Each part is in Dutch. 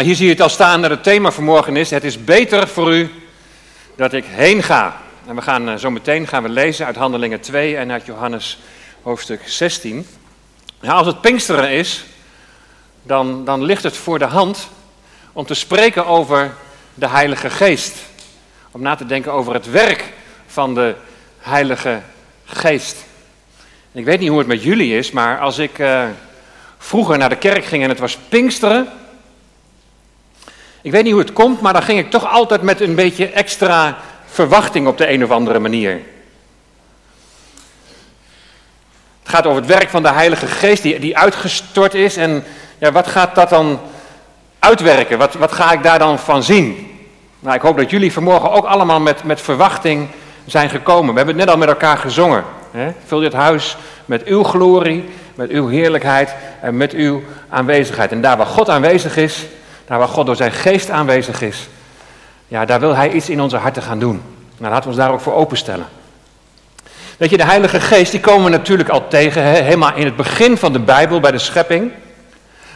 Nou, hier zie je het al staan dat het thema vanmorgen is: Het is beter voor u dat ik heen ga. En we gaan uh, zo meteen gaan we lezen uit Handelingen 2 en uit Johannes hoofdstuk 16. Nou, als het Pinksteren is, dan, dan ligt het voor de hand om te spreken over de Heilige Geest. Om na te denken over het werk van de Heilige Geest. ik weet niet hoe het met jullie is, maar als ik uh, vroeger naar de kerk ging en het was Pinksteren. Ik weet niet hoe het komt, maar dan ging ik toch altijd met een beetje extra verwachting op de een of andere manier. Het gaat over het werk van de Heilige Geest die, die uitgestort is. En ja, wat gaat dat dan uitwerken? Wat, wat ga ik daar dan van zien? Nou, ik hoop dat jullie vanmorgen ook allemaal met, met verwachting zijn gekomen. We hebben het net al met elkaar gezongen. Hè? Vul dit huis met uw glorie, met uw heerlijkheid en met uw aanwezigheid. En daar waar God aanwezig is, waar God door zijn geest aanwezig is, ja, daar wil hij iets in onze harten gaan doen. Nou, laten we ons daar ook voor openstellen. Weet je, de Heilige Geest, die komen we natuurlijk al tegen, helemaal in het begin van de Bijbel, bij de schepping.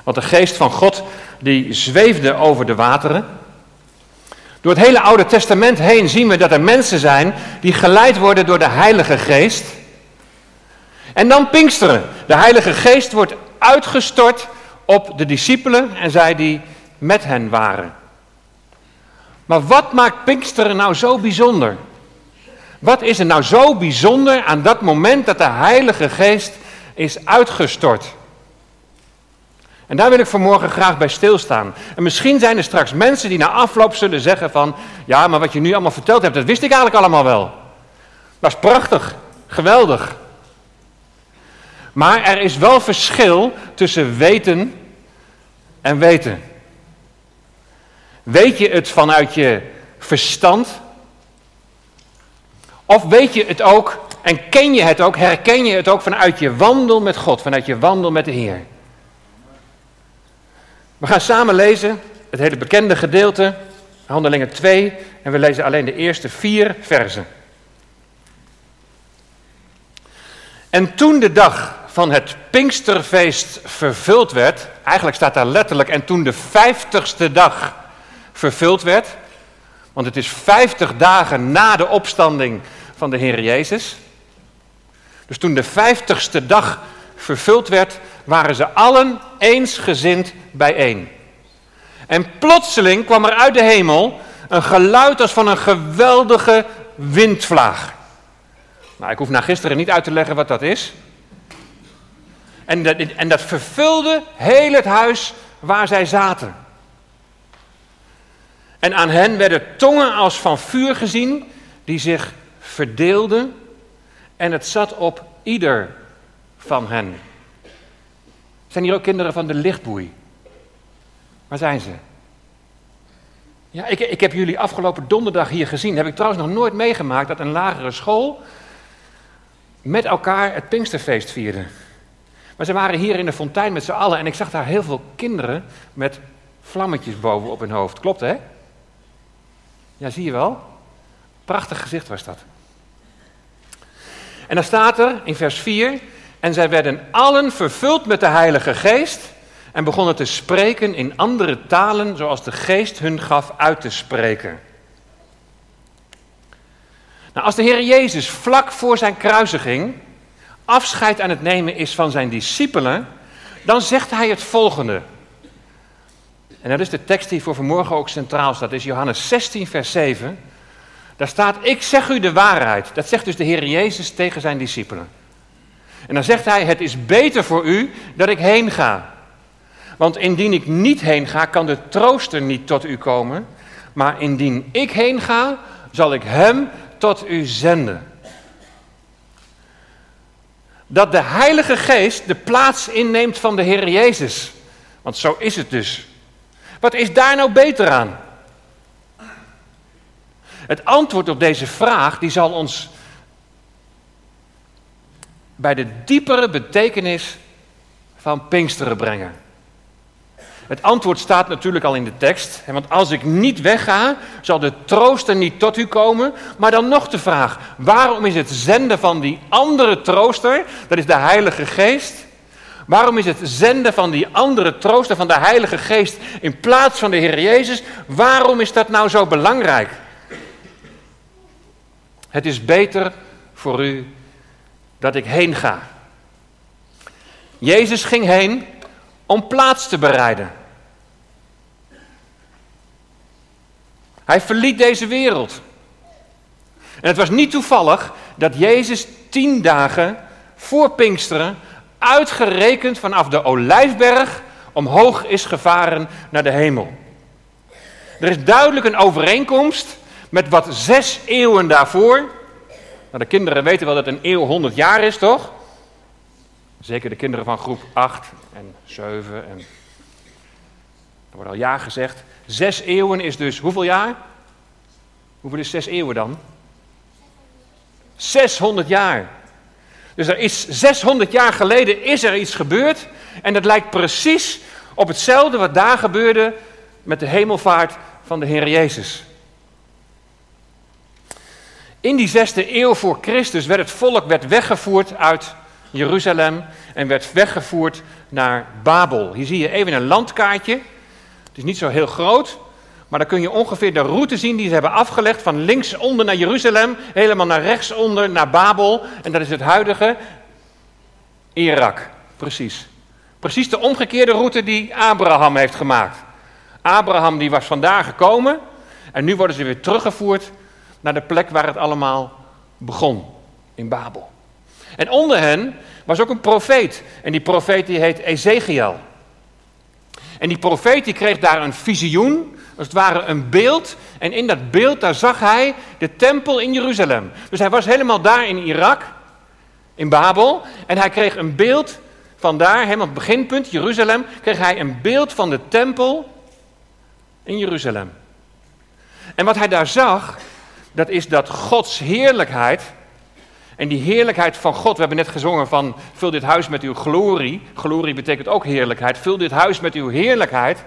Want de Geest van God, die zweefde over de wateren. Door het hele Oude Testament heen zien we dat er mensen zijn die geleid worden door de Heilige Geest. En dan Pinksteren. De Heilige Geest wordt uitgestort op de discipelen en zij die met hen waren. Maar wat maakt Pinksteren nou zo bijzonder? Wat is er nou zo bijzonder aan dat moment dat de Heilige Geest is uitgestort? En daar wil ik vanmorgen graag bij stilstaan. En misschien zijn er straks mensen die na afloop zullen zeggen van... Ja, maar wat je nu allemaal verteld hebt, dat wist ik eigenlijk allemaal wel. Dat is prachtig, geweldig. Maar er is wel verschil tussen weten en weten. Weet je het vanuit je verstand? Of weet je het ook en ken je het ook, herken je het ook vanuit je wandel met God, vanuit je wandel met de Heer? We gaan samen lezen het hele bekende gedeelte, Handelingen 2, en we lezen alleen de eerste vier versen. En toen de dag van het Pinksterfeest vervuld werd, eigenlijk staat daar letterlijk, en toen de vijftigste dag vervuld werd, want het is vijftig dagen na de opstanding van de Heer Jezus. Dus toen de vijftigste dag vervuld werd, waren ze allen eensgezind bijeen. En plotseling kwam er uit de hemel een geluid als van een geweldige windvlaag. Nou, ik hoef na gisteren niet uit te leggen wat dat is. En dat, en dat vervulde heel het huis waar zij zaten. En aan hen werden tongen als van vuur gezien, die zich verdeelden. En het zat op ieder van hen. Zijn hier ook kinderen van de lichtboei? Waar zijn ze? Ja, ik, ik heb jullie afgelopen donderdag hier gezien. Heb ik trouwens nog nooit meegemaakt dat een lagere school met elkaar het Pinksterfeest vierde. Maar ze waren hier in de fontein met z'n allen en ik zag daar heel veel kinderen met vlammetjes boven op hun hoofd. Klopt hè? Ja, zie je wel? Prachtig gezicht was dat. En dan staat er in vers 4: En zij werden allen vervuld met de Heilige Geest en begonnen te spreken in andere talen, zoals de Geest hun gaf uit te spreken. Nou, als de Heer Jezus vlak voor zijn kruisiging afscheid aan het nemen is van zijn discipelen, dan zegt hij het volgende. En dat is de tekst die voor vanmorgen ook centraal staat. Is Johannes 16, vers 7. Daar staat, ik zeg u de waarheid. Dat zegt dus de Heer Jezus tegen zijn discipelen. En dan zegt hij, het is beter voor u dat ik heen ga. Want indien ik niet heen ga, kan de trooster niet tot u komen. Maar indien ik heen ga, zal ik hem tot u zenden. Dat de Heilige Geest de plaats inneemt van de Heer Jezus. Want zo is het dus. Wat is daar nou beter aan? Het antwoord op deze vraag die zal ons bij de diepere betekenis van Pinksteren brengen. Het antwoord staat natuurlijk al in de tekst. Want als ik niet wegga, zal de trooster niet tot u komen. Maar dan nog de vraag: waarom is het zenden van die andere trooster, dat is de Heilige Geest, Waarom is het zenden van die andere trooster van de Heilige Geest in plaats van de Heer Jezus, waarom is dat nou zo belangrijk? Het is beter voor u dat ik heen ga. Jezus ging heen om plaats te bereiden. Hij verliet deze wereld. En het was niet toevallig dat Jezus tien dagen voor Pinksteren uitgerekend vanaf de Olijfberg omhoog is gevaren naar de hemel. Er is duidelijk een overeenkomst met wat zes eeuwen daarvoor. Nou, de kinderen weten wel dat een eeuw 100 jaar is, toch? Zeker de kinderen van groep 8 en 7 en. Er wordt al ja gezegd. Zes eeuwen is dus hoeveel jaar? Hoeveel is zes eeuwen dan? 600 jaar. Dus er is 600 jaar geleden is er iets gebeurd. En dat lijkt precies op hetzelfde wat daar gebeurde met de hemelvaart van de Heer Jezus. In die zesde eeuw voor Christus werd het volk werd weggevoerd uit Jeruzalem en werd weggevoerd naar Babel. Hier zie je even een landkaartje. Het is niet zo heel groot, maar dan kun je ongeveer de route zien die ze hebben afgelegd van linksonder naar Jeruzalem, helemaal naar rechtsonder naar Babel. En dat is het huidige Irak, precies. Precies de omgekeerde route die Abraham heeft gemaakt. Abraham die was vandaar gekomen en nu worden ze weer teruggevoerd naar de plek waar het allemaal begon, in Babel. En onder hen was ook een profeet. En die profeet die heet Ezekiel. En die profeet die kreeg daar een visioen, als het ware een beeld. En in dat beeld daar zag hij de tempel in Jeruzalem. Dus hij was helemaal daar in Irak, in Babel. En hij kreeg een beeld van daar, helemaal het beginpunt, Jeruzalem, kreeg hij een beeld van de tempel in Jeruzalem. En wat hij daar zag, dat is dat Gods heerlijkheid en die heerlijkheid van God, we hebben net gezongen van vul dit huis met uw glorie. Glorie betekent ook heerlijkheid. Vul dit huis met uw heerlijkheid.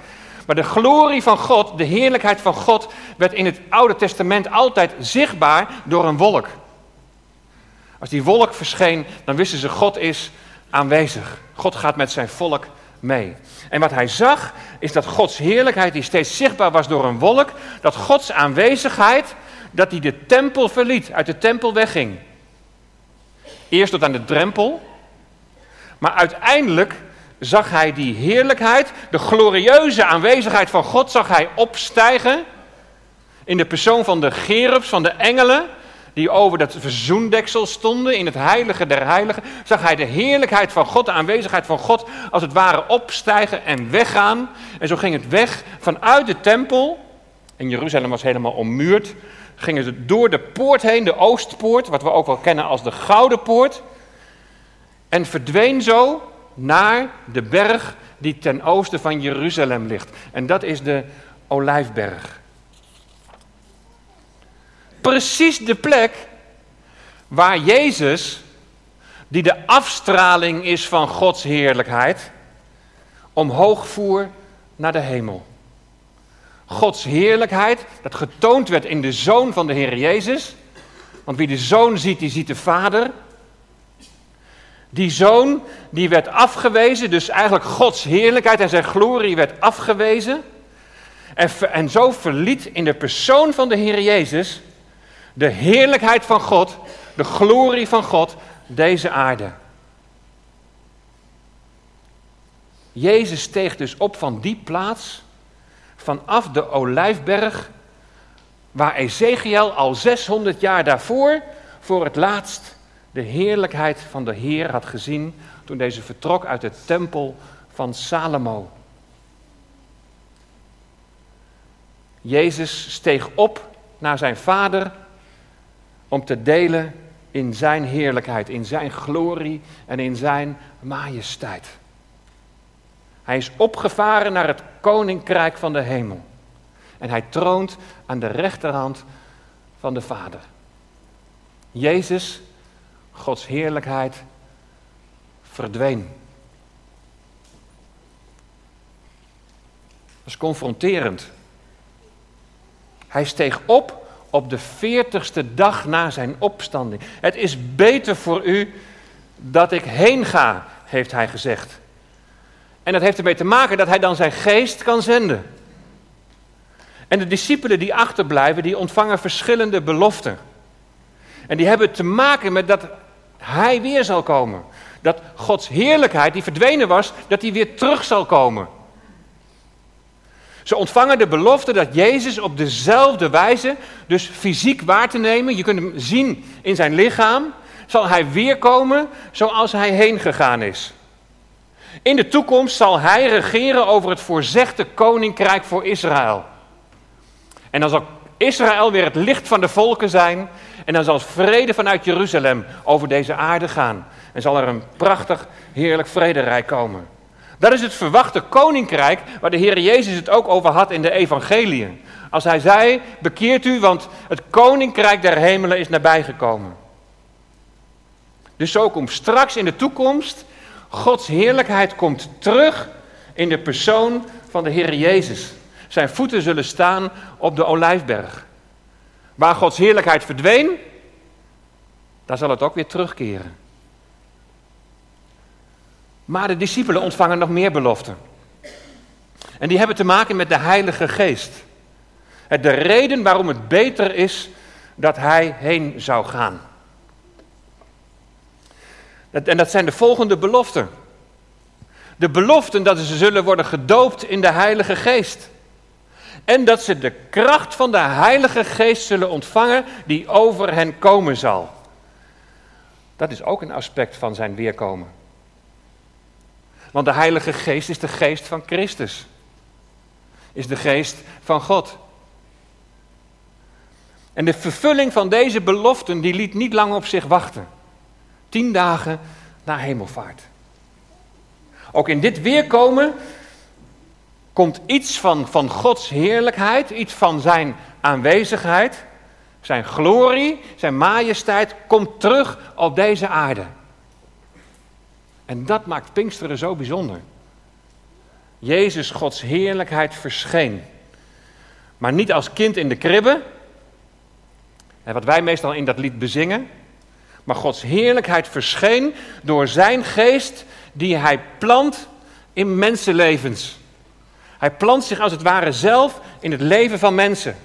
Maar de glorie van God, de heerlijkheid van God, werd in het Oude Testament altijd zichtbaar door een wolk. Als die wolk verscheen, dan wisten ze God is aanwezig. God gaat met zijn volk mee. En wat hij zag, is dat Gods heerlijkheid, die steeds zichtbaar was door een wolk, dat Gods aanwezigheid, dat hij de tempel verliet, uit de tempel wegging. Eerst tot aan de drempel. Maar uiteindelijk zag hij die heerlijkheid, de glorieuze aanwezigheid van God, zag hij opstijgen. In de persoon van de gerubs, van de engelen, die over dat verzoendeksel stonden in het heilige der heiligen, zag hij de heerlijkheid van God, de aanwezigheid van God, als het ware opstijgen en weggaan. En zo ging het weg vanuit de tempel. En Jeruzalem was helemaal ommuurd gingen ze door de poort heen, de Oostpoort, wat we ook wel kennen als de Gouden Poort. En verdween zo naar de berg die ten oosten van Jeruzalem ligt. En dat is de Olijfberg. Precies de plek waar Jezus, die de afstraling is van Gods heerlijkheid, omhoog voer naar de hemel. Gods heerlijkheid, dat getoond werd in de zoon van de Heer Jezus. Want wie de zoon ziet, die ziet de vader. Die zoon, die werd afgewezen, dus eigenlijk Gods heerlijkheid en zijn glorie werd afgewezen. En, en zo verliet in de persoon van de Heer Jezus de heerlijkheid van God, de glorie van God, deze aarde. Jezus steeg dus op van die plaats vanaf de Olijfberg, waar Ezekiel al 600 jaar daarvoor voor het laatst de heerlijkheid van de Heer had gezien toen deze vertrok uit de tempel van Salomo. Jezus steeg op naar zijn vader om te delen in zijn heerlijkheid, in zijn glorie en in zijn majesteit. Hij is opgevaren naar het koninkrijk van de hemel. En hij troont aan de rechterhand van de Vader. Jezus, Gods heerlijkheid, verdween. Dat is confronterend. Hij steeg op op de veertigste dag na zijn opstanding. Het is beter voor u dat ik heen ga, heeft hij gezegd En dat heeft ermee te maken dat hij dan zijn geest kan zenden. En de discipelen die achterblijven, die ontvangen verschillende beloften. En die hebben te maken met dat hij weer zal komen. Dat Gods heerlijkheid, die verdwenen was, dat die weer terug zal komen. Ze ontvangen de belofte dat Jezus op dezelfde wijze, dus fysiek waar te nemen, je kunt hem zien in zijn lichaam, zal hij weer komen zoals hij heen gegaan is. In de toekomst zal hij regeren over het voorzegde koninkrijk voor Israël. En dan zal Israël weer het licht van de volken zijn. En dan zal vrede vanuit Jeruzalem over deze aarde gaan. En zal er een prachtig, heerlijk vrederijk komen. Dat is het verwachte koninkrijk waar de Heer Jezus het ook over had in de evangeliën. Als hij zei, bekeert u, want het koninkrijk der hemelen is nabijgekomen. Dus zo komt straks in de toekomst, Gods heerlijkheid komt terug in de persoon van de Heer Jezus. Zijn voeten zullen staan op de olijfberg. Waar Gods heerlijkheid verdween, daar zal het ook weer terugkeren. Maar de discipelen ontvangen nog meer beloften. En die hebben te maken met de Heilige Geest. De reden waarom het beter is dat hij heen zou gaan. En dat zijn de volgende beloften. De beloften dat ze zullen worden gedoopt in de Heilige Geest. En dat ze de kracht van de Heilige Geest zullen ontvangen die over hen komen zal. Dat is ook een aspect van zijn weerkomen. Want de Heilige Geest is de geest van Christus. Is de geest van God. En de vervulling van deze beloften die liet niet lang op zich wachten. Tien dagen na hemelvaart. Ook in dit weerkomen komt iets van, van Gods heerlijkheid, iets van zijn aanwezigheid, zijn glorie, zijn majesteit, komt terug op deze aarde. En dat maakt Pinksteren zo bijzonder. Jezus, Gods heerlijkheid, verscheen. Maar niet als kind in de kribbe, en wat wij meestal in dat lied bezingen. Maar Gods heerlijkheid verscheen door zijn geest die hij plant in mensenlevens. Hij plant zich als het ware zelf in het leven van mensen.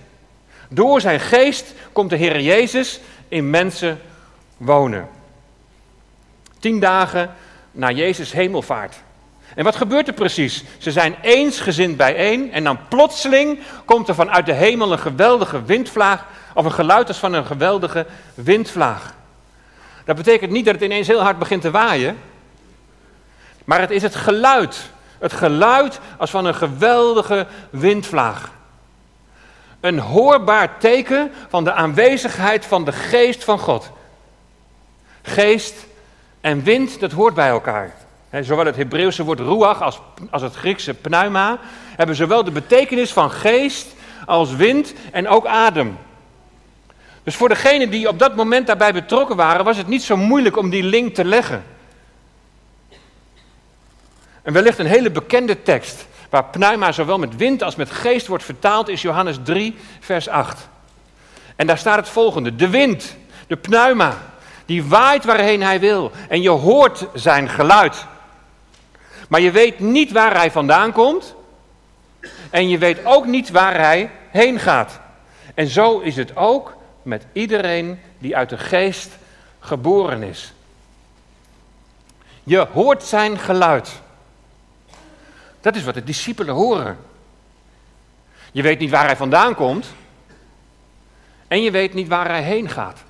Door zijn geest komt de Heer Jezus in mensen wonen. Tien dagen na Jezus hemelvaart. En wat gebeurt er precies? Ze zijn eensgezind bijeen en dan plotseling komt er vanuit de hemel een geweldige windvlaag, of een geluid als van een geweldige windvlaag. Dat betekent niet dat het ineens heel hard begint te waaien, maar het is het geluid. Het geluid als van een geweldige windvlaag. Een hoorbaar teken van de aanwezigheid van de geest van God. Geest en wind, dat hoort bij elkaar. zowel het Hebreeuwse woord ruach als, als het Griekse pneuma hebben zowel de betekenis van geest als wind en ook adem. Dus voor degenen die op dat moment daarbij betrokken waren, was het niet zo moeilijk om die link te leggen. En wellicht een hele bekende tekst, waar pneuma zowel met wind als met geest wordt vertaald, is Johannes 3, vers 8. En daar staat het volgende: De wind, de pneuma, die waait waarheen hij wil. En je hoort zijn geluid. Maar je weet niet waar hij vandaan komt. En je weet ook niet waar hij heen gaat. En zo is het ook met iedereen die uit de geest geboren is. Je hoort zijn geluid. Dat is wat de discipelen horen. Je weet niet waar hij vandaan komt. En je weet niet waar hij heen gaat.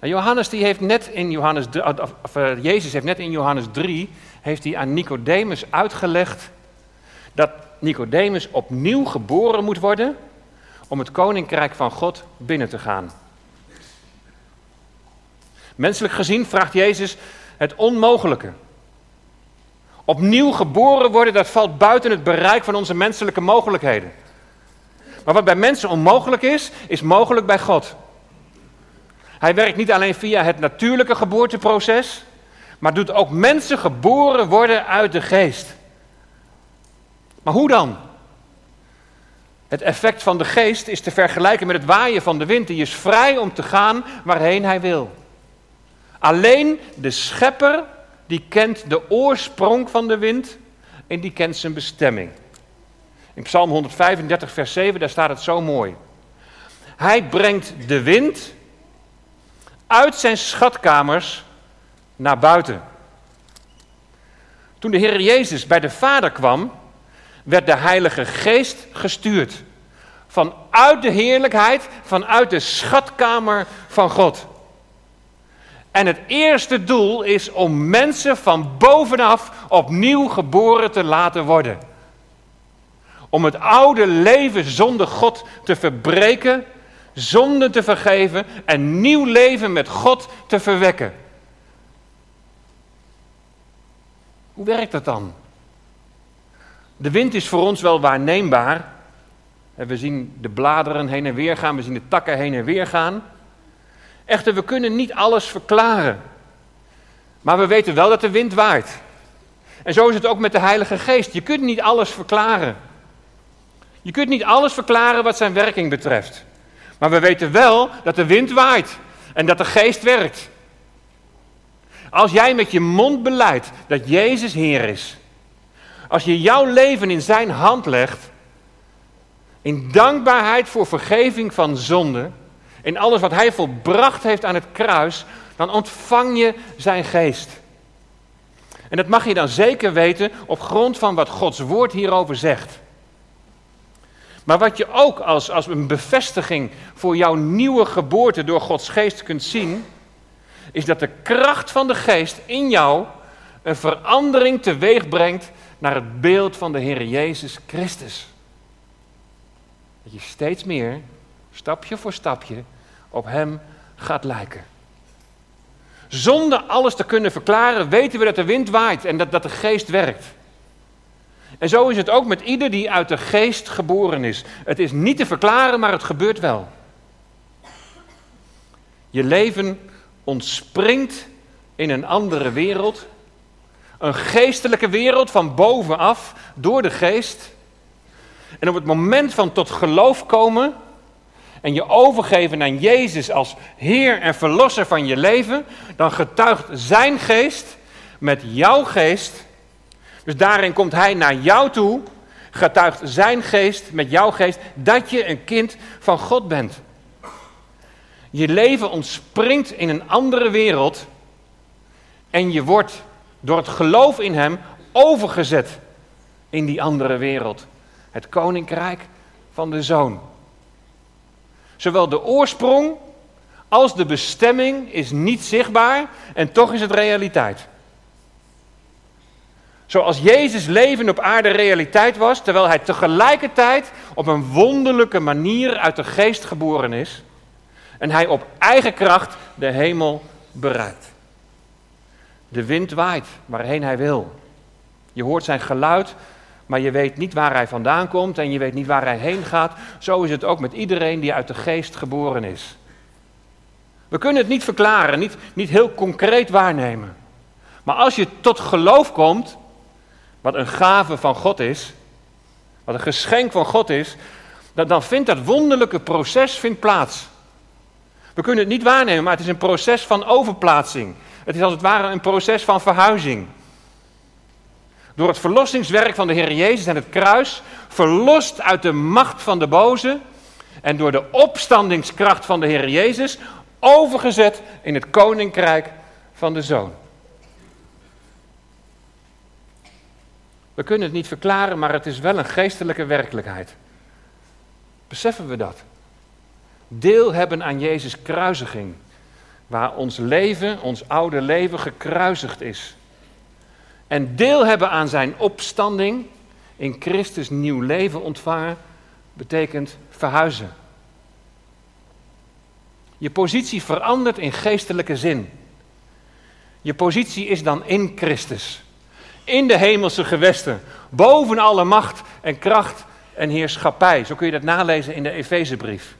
Nou, Johannes die heeft net in Johannes, of, eh, Jezus heeft net in Johannes 3 heeft hij aan Nicodemus uitgelegd dat Nicodemus opnieuw geboren moet worden om het koninkrijk van God binnen te gaan. Menselijk gezien vraagt Jezus het onmogelijke. Opnieuw geboren worden, dat valt buiten het bereik van onze menselijke mogelijkheden. Maar wat bij mensen onmogelijk is, is mogelijk bij God. Hij werkt niet alleen via het natuurlijke geboorteproces, maar doet ook mensen geboren worden uit de geest. Maar hoe dan? Het effect van de geest is te vergelijken met het waaien van de wind. Die is vrij om te gaan waarheen hij wil. Alleen de schepper, die kent de oorsprong van de wind en die kent zijn bestemming. In Psalm 135, vers 7, daar staat het zo mooi. Hij brengt de wind uit zijn schatkamers naar buiten. Toen de Heer Jezus bij de Vader kwam, werd de Heilige Geest gestuurd. Vanuit de heerlijkheid, vanuit de schatkamer van God. En het eerste doel is om mensen van bovenaf opnieuw geboren te laten worden. Om het oude leven zonder God te verbreken, zonde te vergeven en nieuw leven met God te verwekken. Hoe werkt dat dan? De wind is voor ons wel waarneembaar. We zien de bladeren heen en weer gaan, we zien de takken heen en weer gaan. Echter, we kunnen niet alles verklaren. Maar we weten wel dat de wind waait. En zo is het ook met de Heilige Geest. Je kunt niet alles verklaren. Je kunt niet alles verklaren wat zijn werking betreft. Maar we weten wel dat de wind waait en dat de Geest werkt. Als jij met je mond beleidt dat Jezus Heer is, als je jouw leven in Zijn hand legt, in dankbaarheid voor vergeving van zonde, in alles wat Hij volbracht heeft aan het kruis, dan ontvang je Zijn Geest. En dat mag je dan zeker weten op grond van wat Gods Woord hierover zegt. Maar wat je ook als, als een bevestiging voor jouw nieuwe geboorte door Gods Geest kunt zien, is dat de kracht van de Geest in jou een verandering teweeg brengt naar het beeld van de Heer Jezus Christus. Dat je steeds meer, stapje voor stapje, op Hem gaat lijken. Zonder alles te kunnen verklaren, weten we dat de wind waait en dat, dat de geest werkt. En zo is het ook met ieder die uit de geest geboren is. Het is niet te verklaren, maar het gebeurt wel. Je leven ontspringt in een andere wereld. Een geestelijke wereld van bovenaf, door de geest. En op het moment van tot geloof komen en je overgeven aan Jezus als Heer en Verlosser van je leven, dan getuigt Zijn geest met jouw geest. Dus daarin komt Hij naar jou toe, getuigt Zijn geest met jouw geest dat je een kind van God bent. Je leven ontspringt in een andere wereld en je wordt door het geloof in Hem overgezet in die andere wereld. Het koninkrijk van de zoon. Zowel de oorsprong als de bestemming is niet zichtbaar en toch is het realiteit. Zoals Jezus leven op aarde realiteit was, terwijl hij tegelijkertijd op een wonderlijke manier uit de geest geboren is en hij op eigen kracht de hemel bereikt. De wind waait waarheen hij wil. Je hoort zijn geluid, maar je weet niet waar hij vandaan komt en je weet niet waar hij heen gaat. Zo is het ook met iedereen die uit de geest geboren is. We kunnen het niet verklaren, niet, niet heel concreet waarnemen. Maar als je tot geloof komt, wat een gave van God is, wat een geschenk van God is, dan, dan vindt dat wonderlijke proces vindt plaats. We kunnen het niet waarnemen, maar het is een proces van overplaatsing. Het is als het ware een proces van verhuizing. Door het verlossingswerk van de Heer Jezus en het kruis, verlost uit de macht van de boze en door de opstandingskracht van de Heer Jezus, overgezet in het koninkrijk van de Zoon. We kunnen het niet verklaren, maar het is wel een geestelijke werkelijkheid. Beseffen we dat? deel hebben aan Jezus' kruisiging. Waar ons leven, ons oude leven gekruisigd is. En deel hebben aan zijn opstanding, in Christus nieuw leven ontvangen, betekent verhuizen. Je positie verandert in geestelijke zin. Je positie is dan in Christus. In de hemelse gewesten. Boven alle macht en kracht en heerschappij. Zo kun je dat nalezen in de Efezebrief.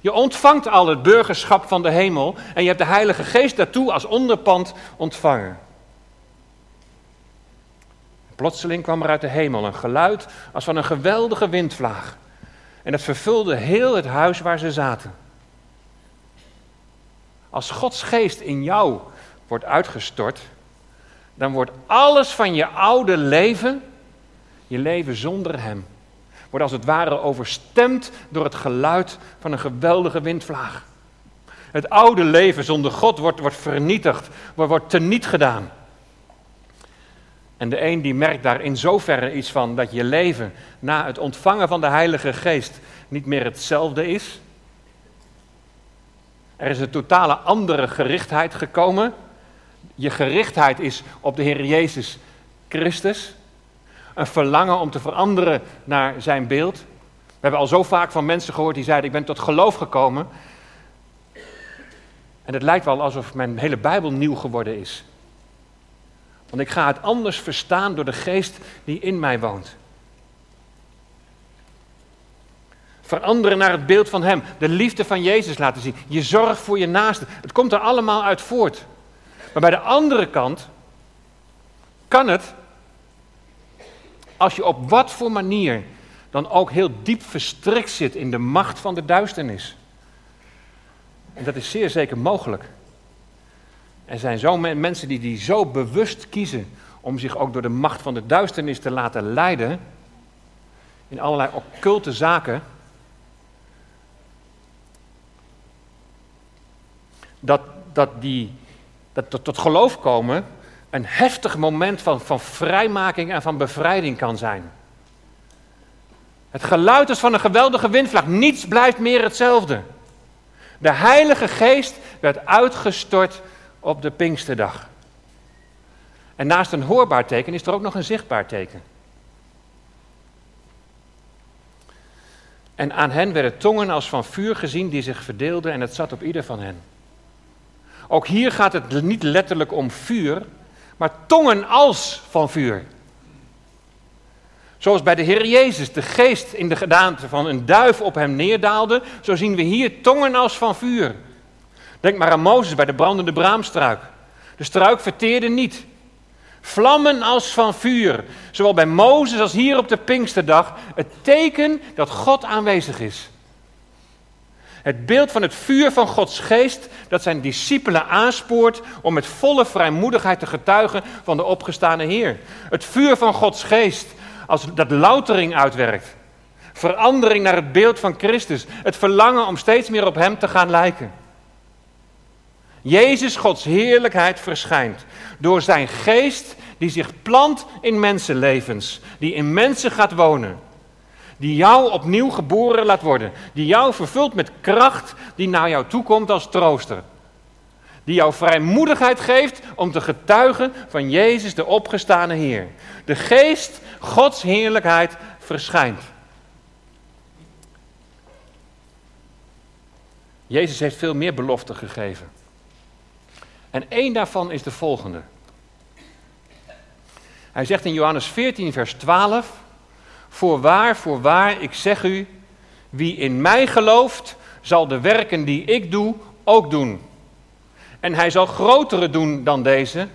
Je ontvangt al het burgerschap van de hemel en je hebt de Heilige Geest daartoe als onderpand ontvangen. Plotseling kwam er uit de hemel een geluid als van een geweldige windvlaag. En het vervulde heel het huis waar ze zaten. Als Gods geest in jou wordt uitgestort, dan wordt alles van je oude leven, je leven zonder Hem, wordt als het ware overstemd door het geluid van een geweldige windvlaag. Het oude leven zonder God wordt, wordt vernietigd, wordt, wordt teniet gedaan. En de een die merkt daar in zoverre iets van dat je leven na het ontvangen van de Heilige Geest niet meer hetzelfde is. Er is een totale andere gerichtheid gekomen. Je gerichtheid is op de Heer Jezus Christus. Een verlangen om te veranderen naar zijn beeld. We hebben al zo vaak van mensen gehoord die zeiden: Ik ben tot geloof gekomen. En het lijkt wel alsof mijn hele Bijbel nieuw geworden is. Want ik ga het anders verstaan door de geest die in mij woont. Veranderen naar het beeld van Hem. De liefde van Jezus laten zien. Je zorg voor je naaste. Het komt er allemaal uit voort. Maar bij de andere kant kan het, als je op wat voor manier dan ook heel diep verstrikt zit in de macht van de duisternis. En dat is zeer zeker mogelijk. Er zijn zo mensen die, die zo bewust kiezen om zich ook door de macht van de duisternis te laten leiden. In allerlei occulte zaken. Dat, dat, die, dat tot, tot geloof komen een heftig moment van, van vrijmaking en van bevrijding kan zijn. Het geluid is van een geweldige windvlaag. Niets blijft meer hetzelfde. De Heilige Geest werd uitgestort op de Pinksterdag. En naast een hoorbaar teken is er ook nog een zichtbaar teken. En aan hen werden tongen als van vuur gezien die zich verdeelden en het zat op ieder van hen. Ook hier gaat het niet letterlijk om vuur, maar tongen als van vuur. Zoals bij de Heer Jezus de geest in de gedaante van een duif op hem neerdaalde, zo zien we hier tongen als van vuur. Denk maar aan Mozes bij de brandende braamstruik. De struik verteerde niet. Vlammen als van vuur. Zowel bij Mozes als hier op de Pinksterdag. Het teken dat God aanwezig is. Het beeld van het vuur van Gods geest dat zijn discipelen aanspoort om met volle vrijmoedigheid te getuigen van de opgestane Heer. Het vuur van Gods geest als dat loutering uitwerkt. Verandering naar het beeld van Christus. Het verlangen om steeds meer op Hem te gaan lijken. Jezus, Gods heerlijkheid, verschijnt door zijn geest die zich plant in mensenlevens, die in mensen gaat wonen, die jou opnieuw geboren laat worden, die jou vervult met kracht die naar jou toekomt als trooster, die jou vrijmoedigheid geeft om te getuigen van Jezus, de opgestane Heer. De geest, Gods heerlijkheid, verschijnt. Jezus heeft veel meer beloften gegeven. En één daarvan is de volgende. Hij zegt in Johannes 14, vers 12: Voorwaar, voorwaar, ik zeg u, wie in mij gelooft, zal de werken die ik doe ook doen. En hij zal grotere doen dan deze,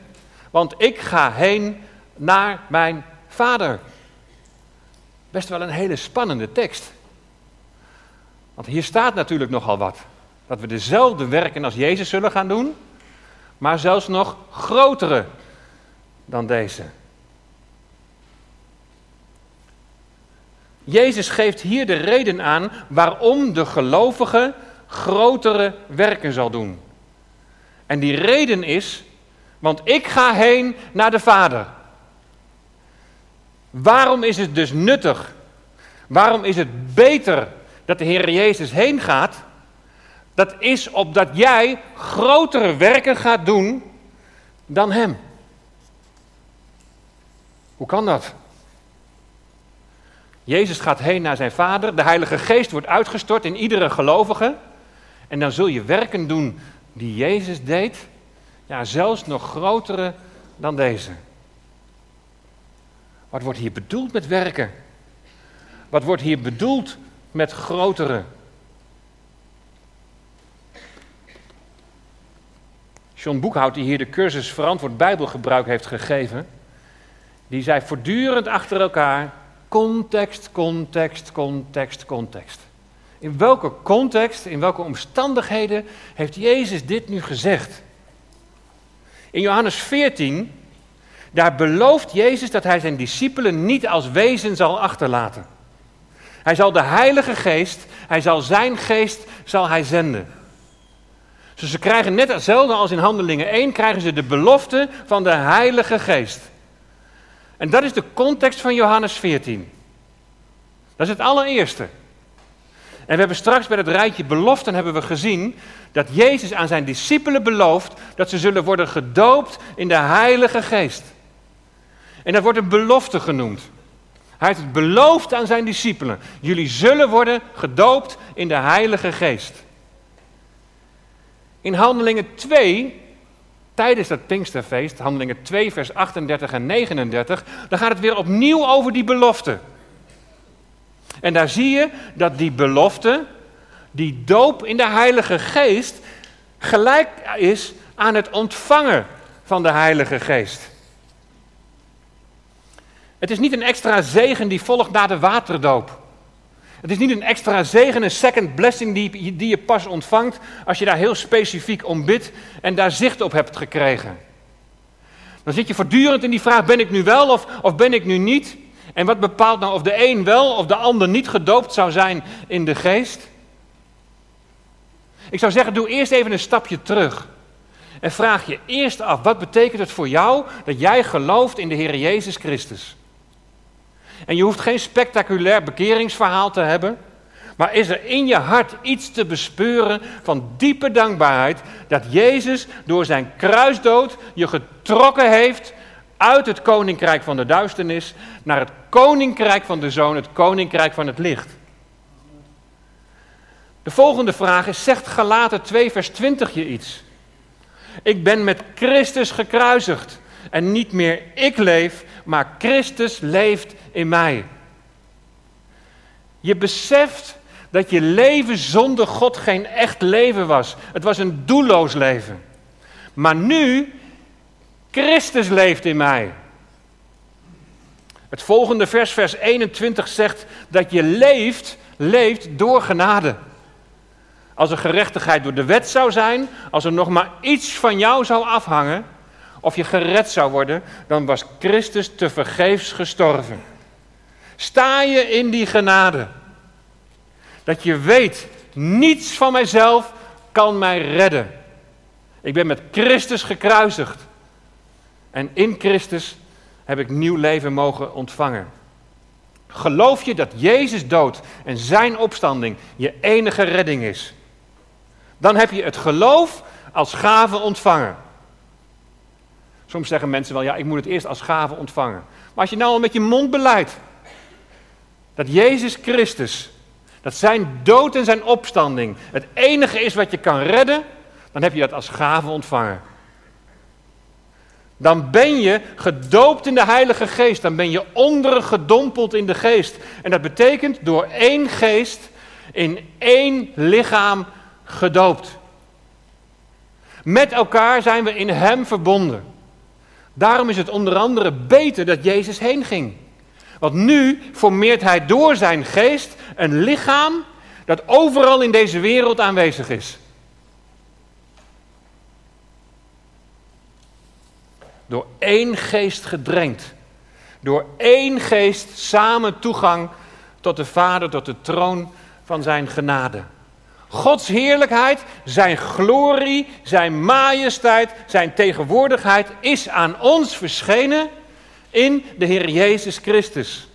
want ik ga heen naar mijn vader. Best wel een hele spannende tekst. Want hier staat natuurlijk nogal wat. Dat we dezelfde werken als Jezus zullen gaan doen maar zelfs nog grotere dan deze. Jezus geeft hier de reden aan waarom de gelovige grotere werken zal doen. En die reden is, want ik ga heen naar de Vader. Waarom is het dus nuttig? Waarom is het beter dat de Heer Jezus heen gaat? Dat is opdat jij grotere werken gaat doen dan Hem. Hoe kan dat? Jezus gaat heen naar zijn Vader, de Heilige Geest wordt uitgestort in iedere gelovige. En dan zul je werken doen die Jezus deed, ja, zelfs nog grotere dan deze. Wat wordt hier bedoeld met werken? Wat wordt hier bedoeld met grotere John Boekhout, die hier de cursus Verantwoord Bijbelgebruik heeft gegeven, die zei voortdurend achter elkaar context, context, context, context. In welke context, in welke omstandigheden heeft Jezus dit nu gezegd? In Johannes 14 Daar belooft Jezus dat hij zijn discipelen niet als wezen zal achterlaten. Hij zal de Heilige Geest, hij zal zijn geest, zal hij zenden. Dus ze krijgen net hetzelfde als in Handelingen 1, krijgen ze de belofte van de Heilige Geest. En dat is de context van Johannes 14. Dat is het allereerste. En we hebben straks bij het rijtje beloften hebben we gezien dat Jezus aan zijn discipelen belooft dat ze zullen worden gedoopt in de Heilige Geest. En dat wordt een belofte genoemd. Hij heeft het beloofd aan zijn discipelen. Jullie zullen worden gedoopt in de Heilige Geest. In Handelingen 2, tijdens dat Pinksterfeest, Handelingen 2, vers 38 en 39, dan gaat het weer opnieuw over die belofte. En daar zie je dat die belofte, die doop in de Heilige Geest, gelijk is aan het ontvangen van de Heilige Geest. Het is niet een extra zegen die volgt na de waterdoop. Het is niet een extra zegen, een second blessing die, die je pas ontvangt als je daar heel specifiek om bidt en daar zicht op hebt gekregen. Dan zit je voortdurend in die vraag: ben ik nu wel of, of ben ik nu niet? En wat bepaalt nou of de een wel of de ander niet gedoopt zou zijn in de geest? Ik zou zeggen, doe eerst even een stapje terug. En vraag je eerst af, wat betekent het voor jou dat jij gelooft in de Heer Jezus Christus? En je hoeft geen spectaculair bekeringsverhaal te hebben. Maar is er in je hart iets te bespeuren van diepe dankbaarheid dat Jezus door zijn kruisdood je getrokken heeft uit het koninkrijk van de duisternis naar het koninkrijk van de zoon, het koninkrijk van het licht? De volgende vraag is, zegt Galaten 2 vers 20 je iets? Ik ben met Christus gekruisigd en niet meer ik leef, maar Christus leeft in mij. Je beseft dat je leven zonder God geen echt leven was. Het was een doelloos leven. Maar nu, Christus leeft in mij. Het volgende vers, vers 21, zegt dat je leeft, leeft door genade. Als er gerechtigheid door de wet zou zijn, als er nog maar iets van jou zou afhangen, of je gered zou worden, dan was Christus te vergeefs gestorven. Sta je in die genade. Dat je weet, niets van mijzelf kan mij redden. Ik ben met Christus gekruisigd. En in Christus heb ik nieuw leven mogen ontvangen. Geloof je dat Jezus dood en zijn opstanding je enige redding is? Dan heb je het geloof als gave ontvangen. Soms zeggen mensen wel, ja, ik moet het eerst als gave ontvangen. Maar als je nou al met je mond beleidt dat Jezus Christus, dat zijn dood en zijn opstanding het enige is wat je kan redden, dan heb je dat als gave ontvangen. Dan ben je gedoopt in de Heilige Geest. Dan ben je ondergedompeld in de Geest. En dat betekent door één geest in één lichaam gedoopt. Met elkaar zijn we in Hem verbonden. Daarom is het onder andere beter dat Jezus heen ging. Want nu formeert hij door zijn geest een lichaam dat overal in deze wereld aanwezig is. Door één geest gedrenkt. Door één geest samen toegang tot de Vader, tot de troon van zijn genade. Gods heerlijkheid, zijn glorie, zijn majesteit, zijn tegenwoordigheid is aan ons verschenen in de Heer Jezus Christus.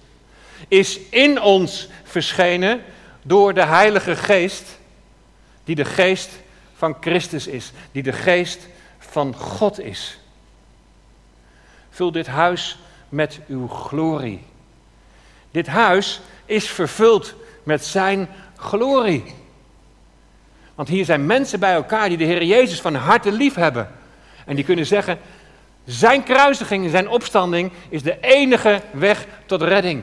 Is in ons verschenen door de Heilige Geest, die de geest van Christus is, die de geest van God is. Vul dit huis met uw glorie. Dit huis is vervuld met zijn glorie. Want hier zijn mensen bij elkaar die de Heer Jezus van harte lief hebben. En die kunnen zeggen, zijn kruisiging, zijn opstanding is de enige weg tot redding.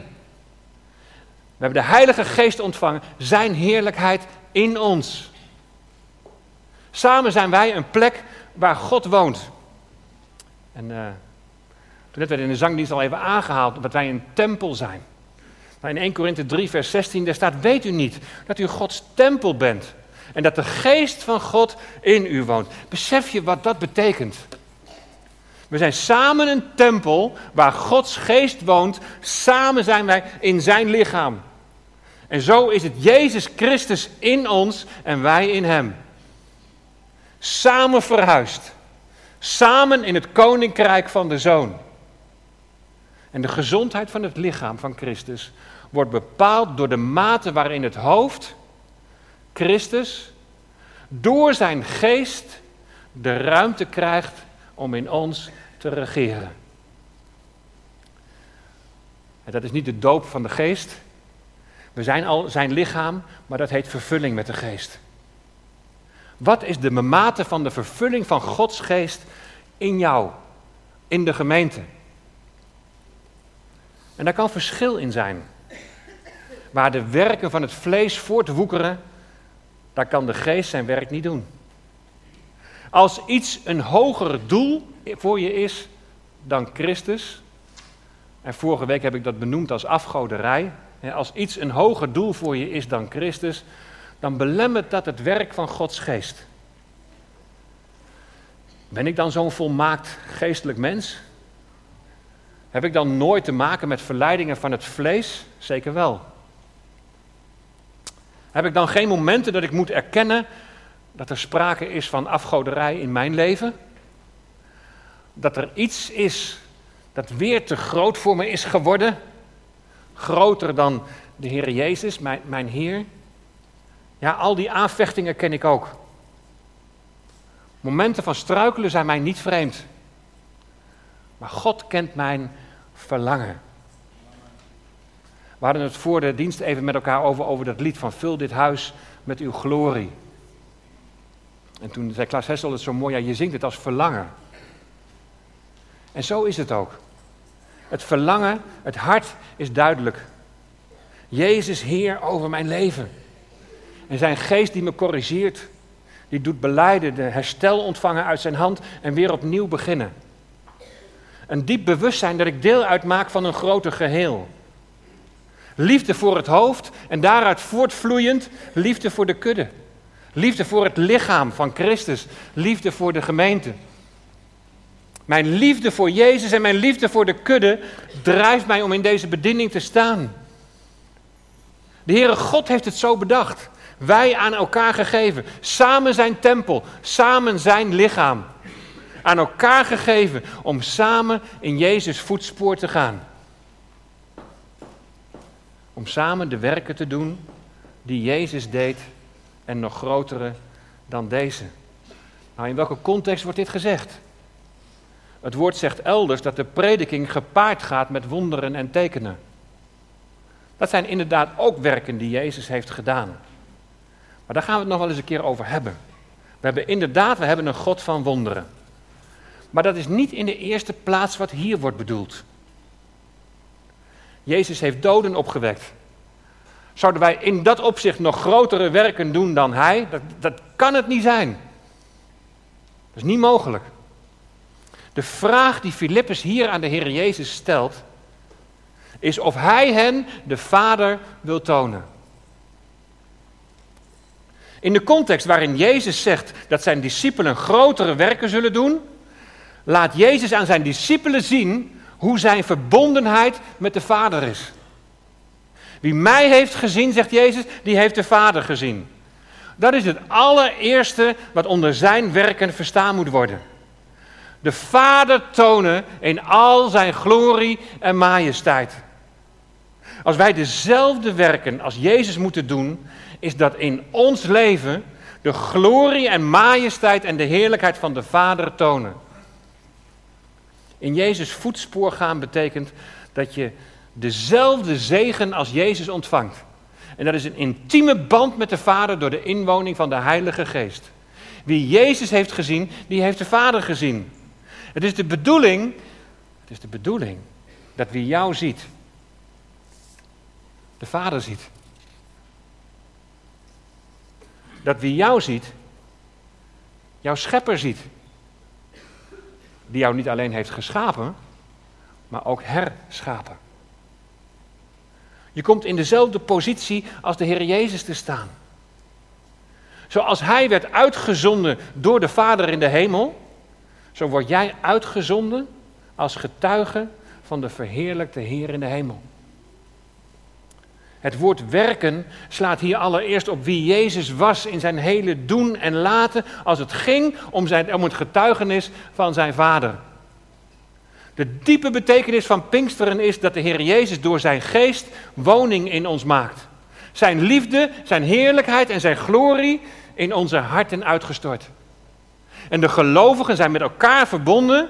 We hebben de Heilige Geest ontvangen, zijn heerlijkheid in ons. Samen zijn wij een plek waar God woont. En uh, toen net werd in de zangdienst al even aangehaald dat wij een tempel zijn. Maar in 1 Korinthe 3, vers 16, daar staat: Weet u niet dat u Gods tempel bent? En dat de geest van God in u woont. Besef je wat dat betekent? We zijn samen een tempel waar Gods geest woont. Samen zijn wij in zijn lichaam. En zo is het Jezus Christus in ons en wij in hem. Samen verhuisd. Samen in het koninkrijk van de Zoon. En de gezondheid van het lichaam van Christus wordt bepaald door de mate waarin het hoofd, Christus, door zijn geest de ruimte krijgt om in ons te regeren. En dat is niet de doop van de geest. We zijn al zijn lichaam, maar dat heet vervulling met de geest. Wat is de mate van de vervulling van Gods geest in jou, in de gemeente? En daar kan verschil in zijn. Waar de werken van het vlees voortwoekeren, daar kan de geest zijn werk niet doen. Als iets een hoger doel voor je is dan Christus, en vorige week heb ik dat benoemd als afgoderij, als iets een hoger doel voor je is dan Christus, dan belemmert dat het werk van Gods geest. Ben ik dan zo'n volmaakt geestelijk mens? Heb ik dan nooit te maken met verleidingen van het vlees? Zeker wel. Heb ik dan geen momenten dat ik moet erkennen dat er sprake is van afgoderij in mijn leven? Dat er iets is dat weer te groot voor me is geworden? Groter dan de Heer Jezus, mijn, mijn Heer? Ja, al die aanvechtingen ken ik ook. Momenten van struikelen zijn mij niet vreemd. Maar God kent mijn verlangen. We hadden het voor de dienst even met elkaar over, over dat lied van Vul dit huis met uw glorie. En toen zei Klaas Hessel het zo mooi, ja, je zingt het als verlangen. En zo is het ook. Het verlangen, het hart is duidelijk. Jezus Heer over mijn leven. En zijn geest die me corrigeert, die doet beleiden, de herstel ontvangen uit zijn hand en weer opnieuw beginnen. Een diep bewustzijn dat ik deel uitmaak van een groter geheel. Liefde voor het hoofd en daaruit voortvloeiend liefde voor de kudde. Liefde voor het lichaam van Christus. Liefde voor de gemeente. Mijn liefde voor Jezus en mijn liefde voor de kudde drijft mij om in deze bediening te staan. De Heere God heeft het zo bedacht. Wij aan elkaar gegeven. Samen zijn tempel. Samen zijn lichaam. Aan elkaar gegeven om samen in Jezus voetspoor te gaan. Om samen de werken te doen die Jezus deed en nog grotere dan deze. Nou, in welke context wordt dit gezegd? Het woord zegt elders dat de prediking gepaard gaat met wonderen en tekenen. Dat zijn inderdaad ook werken die Jezus heeft gedaan. Maar daar gaan we het nog wel eens een keer over hebben. We hebben inderdaad, we hebben een God van wonderen. Maar dat is niet in de eerste plaats wat hier wordt bedoeld. Jezus heeft doden opgewekt. Zouden wij in dat opzicht nog grotere werken doen dan Hij? Dat, dat kan het niet zijn. Dat is niet mogelijk. De vraag die Filippus hier aan de Heer Jezus stelt, is of Hij hen de Vader wil tonen. In de context waarin Jezus zegt dat zijn discipelen grotere werken zullen doen, laat Jezus aan zijn discipelen zien hoe zijn verbondenheid met de Vader is. Wie mij heeft gezien, zegt Jezus, die heeft de Vader gezien. Dat is het allereerste wat onder zijn werken verstaan moet worden. De Vader tonen in al zijn glorie en majesteit. Als wij dezelfde werken als Jezus moeten doen, is dat in ons leven de glorie en majesteit en de heerlijkheid van de Vader tonen. In Jezus voetspoor gaan betekent dat je dezelfde zegen als Jezus ontvangt. En dat is een intieme band met de Vader door de inwoning van de Heilige Geest. Wie Jezus heeft gezien, die heeft de Vader gezien. Het is de bedoeling, het is de bedoeling dat wie jou ziet, de Vader ziet. Dat wie jou ziet, jouw schepper ziet. Die jou niet alleen heeft geschapen, maar ook herschapen. Je komt in dezelfde positie als de Heer Jezus te staan. Zoals Hij werd uitgezonden door de Vader in de hemel, Zo word jij uitgezonden als getuige van de verheerlijkte Heer in de hemel. Het woord werken slaat hier allereerst op wie Jezus was in zijn hele doen en laten als het ging om, zijn, om het getuigenis van zijn Vader. De diepe betekenis van Pinksteren is dat de Heer Jezus door zijn geest woning in ons maakt. Zijn liefde, zijn heerlijkheid en zijn glorie in onze harten uitgestort. En de gelovigen zijn met elkaar verbonden,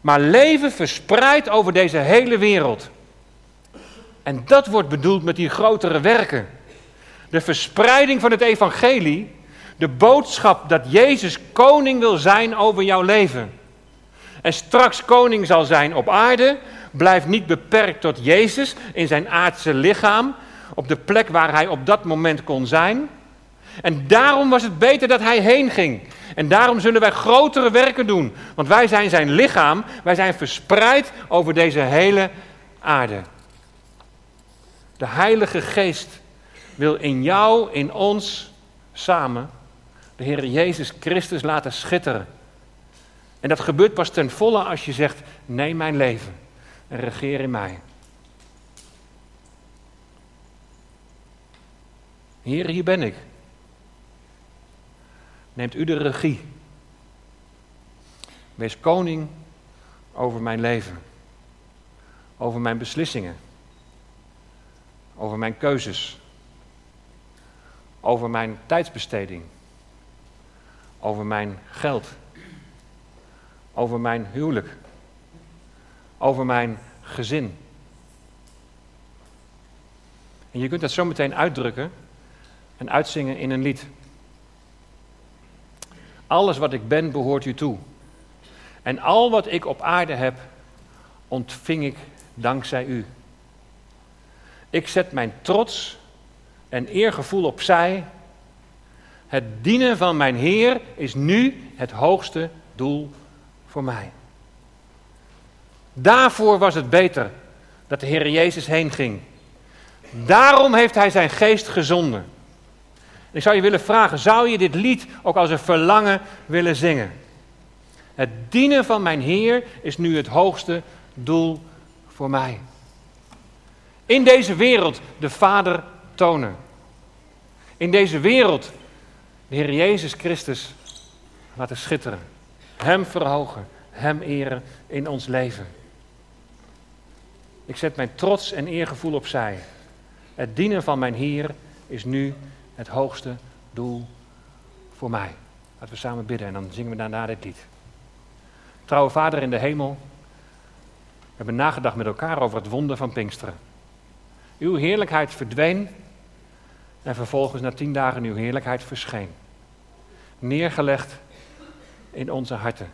maar leven verspreid over deze hele wereld. En dat wordt bedoeld met die grotere werken. De verspreiding van het evangelie, de boodschap dat Jezus koning wil zijn over jouw leven. En straks koning zal zijn op aarde, blijft niet beperkt tot Jezus in zijn aardse lichaam, op de plek waar hij op dat moment kon zijn. En daarom was het beter dat hij heen ging. En daarom zullen wij grotere werken doen. Want wij zijn zijn lichaam, wij zijn verspreid over deze hele aarde. De Heilige Geest wil in jou, in ons, samen, de Heer Jezus Christus laten schitteren. En dat gebeurt pas ten volle als je zegt: neem mijn leven en regeer in mij. Heer, hier ben ik. Neemt u de regie. Wees koning over mijn leven, over mijn beslissingen, over mijn keuzes, over mijn tijdsbesteding, over mijn geld, over mijn huwelijk, over mijn gezin. En je kunt dat zo meteen uitdrukken en uitzingen in een lied. Alles wat ik ben behoort u toe. En al wat ik op aarde heb, ontving ik dankzij u. Ik zet mijn trots en eergevoel opzij. Het dienen van mijn Heer is nu het hoogste doel voor mij. Daarvoor was het beter dat de Heer Jezus heen ging. Daarom heeft Hij zijn geest gezonden. Ik zou je willen vragen, zou je dit lied ook als een verlangen willen zingen? Het dienen van mijn Heer is nu het hoogste doel voor mij. In deze wereld de Vader tonen. In deze wereld de Heer Jezus Christus laten schitteren. Hem verhogen, Hem eren in ons leven. Ik zet mijn trots en eergevoel opzij. Het dienen van mijn Heer is nu het hoogste doel voor mij. Laten we samen bidden en dan zingen we daarna dit lied. Trouwe Vader in de hemel, we hebben nagedacht met elkaar over het wonder van Pinksteren. Uw heerlijkheid verdween en vervolgens na tien dagen uw heerlijkheid verscheen. Neergelegd in onze harten.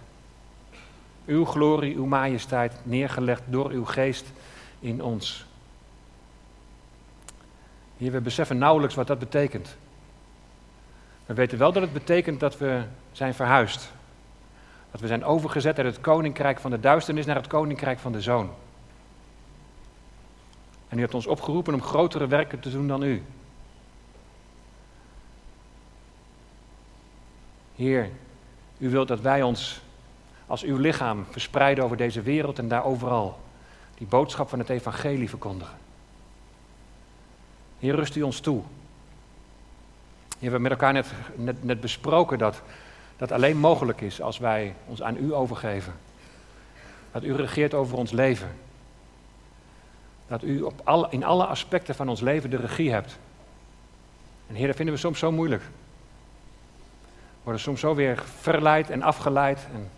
Uw glorie, uw majesteit, neergelegd door uw geest in ons. Hier, we beseffen nauwelijks wat dat betekent. We weten wel dat het betekent dat we zijn verhuisd. Dat we zijn overgezet uit het koninkrijk van de duisternis naar het koninkrijk van de zoon. En u hebt ons opgeroepen om grotere werken te doen dan u. Heer, u wilt dat wij ons als uw lichaam verspreiden over deze wereld en daar overal die boodschap van het evangelie verkondigen. Hier rust u ons toe. Hebben we met elkaar net, net, net besproken dat dat alleen mogelijk is als wij ons aan u overgeven. Dat u regeert over ons leven. Dat u op in alle aspecten van ons leven de regie hebt. En Heer, dat vinden we soms zo moeilijk. We worden soms zo weer verleid en afgeleid. En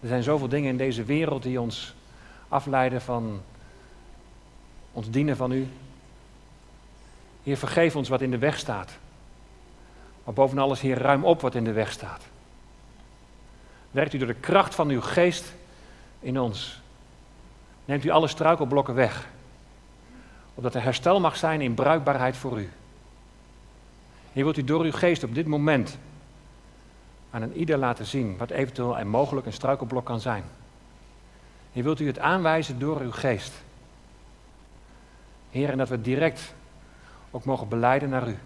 er zijn zoveel dingen in deze wereld die ons afleiden van ons dienen van u. Heer, vergeef ons wat in de weg staat. Maar boven alles, Heer, ruim op wat in de weg staat. Werkt u door de kracht van uw geest in ons. Neemt u alle struikelblokken weg. Opdat er herstel mag zijn in bruikbaarheid voor u. Heer, wilt u door uw geest op dit moment aan een ieder laten zien wat eventueel en mogelijk een struikelblok kan zijn. Heer, wilt u het aanwijzen door uw geest. Heer, en dat we direct ook mogen beleiden naar u.